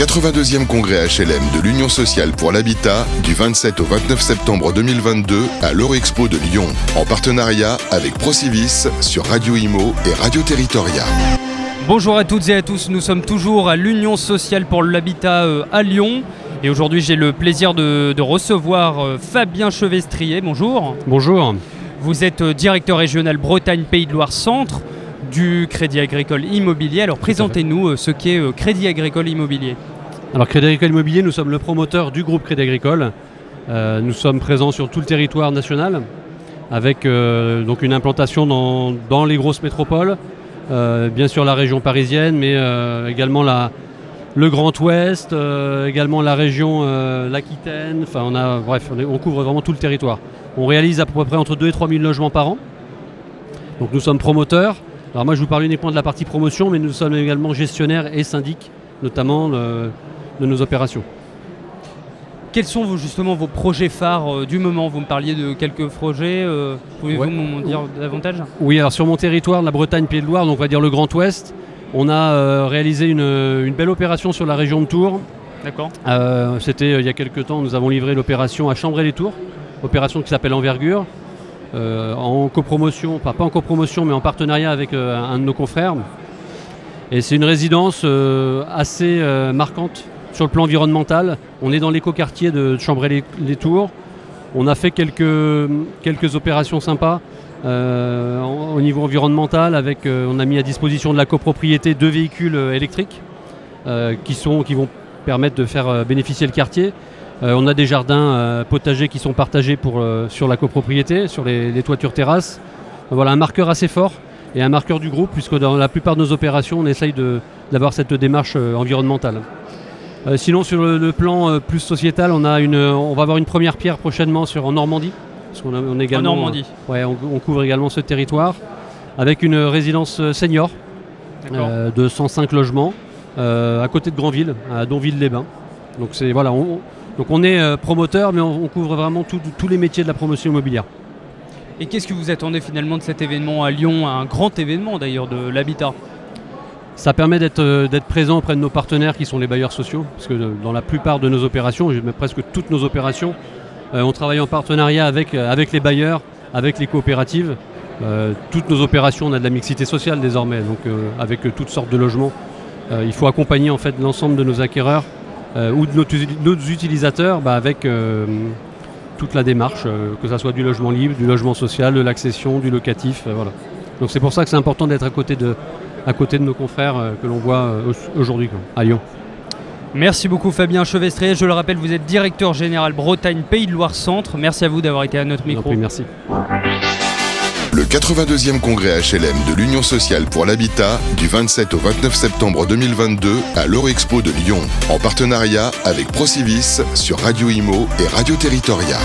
82e congrès HLM de l'Union sociale pour l'habitat du 27 au 29 septembre 2022 à l'Eurexpo de Lyon, en partenariat avec Procivis sur Radio Imo et Radio Territoria. Bonjour à toutes et à tous, nous sommes toujours à l'Union sociale pour l'habitat euh, à Lyon. Et aujourd'hui, j'ai le plaisir de, de recevoir euh, Fabien Chevestrier. Bonjour. Bonjour. Vous êtes euh, directeur régional Bretagne Pays de Loire Centre du Crédit Agricole Immobilier. Alors présentez-nous euh, ce qu'est euh, Crédit Agricole Immobilier. Alors Crédit Agricole Immobilier, nous sommes le promoteur du groupe Crédit Agricole. Euh, nous sommes présents sur tout le territoire national avec euh, donc une implantation dans, dans les grosses métropoles, euh, bien sûr la région parisienne, mais également la, le Grand Ouest, également la région l'Aquitaine. Enfin, on a, bref, on, est- on couvre vraiment tout le territoire. On réalise à peu près entre 2 et 3 000 logements par an. Donc nous sommes promoteurs. Alors moi je vous parle uniquement de la partie promotion, mais nous sommes également gestionnaires et syndics, notamment de nos opérations. Quels sont vos- justement vos projets phares euh, du moment Vous me parliez de quelques projets. euh, Pouvez-vous Ouais. m'en dire davantage? Oui, alors sur mon territoire, la Bretagne, Pays de Loire, donc on va dire le Grand Ouest, on a euh, réalisé une, une belle opération sur la région de Tours. D'accord. C'était il y a quelques temps, nous avons livré l'opération à Chambray-les-Tours, opération qui s'appelle Envergure, en copromotion, pas en copromotion, mais en partenariat avec euh, un de nos confrères. Et c'est une résidence euh, assez euh, marquante sur le plan environnemental. On est dans l'écoquartier de Chambray-les-Tours. On a fait quelques, opérations sympas euh, au niveau environnemental. Avec, euh, on a mis à disposition de la copropriété deux véhicules euh, électriques euh, qui, vont permettre de faire euh, bénéficier le quartier. Euh, on a des jardins euh, potagers qui sont partagés pour, euh, sur la copropriété, sur les, les toitures terrasses. Voilà un marqueur assez fort et un marqueur du groupe, puisque dans la plupart de nos opérations, on essaye d'avoir cette démarche environnementale. Euh, sinon, sur le, le plan euh, plus sociétal, on, a une, on va avoir une première pierre prochainement sur, en Normandie. Parce a- on est En également, Normandie. ouais, on, on couvre également ce territoire, avec une résidence senior de 105 logements, à côté de Granville, à Donville-les-Bains. Donc, c'est, voilà, on, donc on est euh, promoteur, mais on, on couvre vraiment tous les métiers de la promotion immobilière. Et qu'est-ce que vous attendez finalement de cet événement à Lyon, un grand événement d'ailleurs de l'habitat? Ça permet d'être euh, d'être présent auprès de nos partenaires qui sont les bailleurs sociaux, parce que euh, dans la plupart de nos opérations, même presque toutes nos opérations, on travaille en partenariat avec, avec les bailleurs, avec les coopératives. Toutes nos opérations, on a de la mixité sociale désormais, donc avec toutes sortes de logements. Il faut accompagner en fait l'ensemble de nos acquéreurs ou de nos, utilisateurs bah, avec euh, toute la démarche, euh, que ce soit du logement libre, du logement social, de l'accession, du locatif. euh, voilà. Donc c'est pour ça que c'est important d'être à côté de, à côté de nos confrères euh, que l'on voit euh, au- aujourd'hui à Lyon. Merci beaucoup Fabien Chevestrier. Je le rappelle, vous êtes directeur général Bretagne Pays de Loire Centre. Merci à vous d'avoir été à notre micro. merci. Le 82e congrès HLM de l'Union sociale pour l'habitat du 27 au 29 septembre 2022 à l'Eurexpo de Lyon, en partenariat avec Procivis sur Radio Imo et Radio Territoria.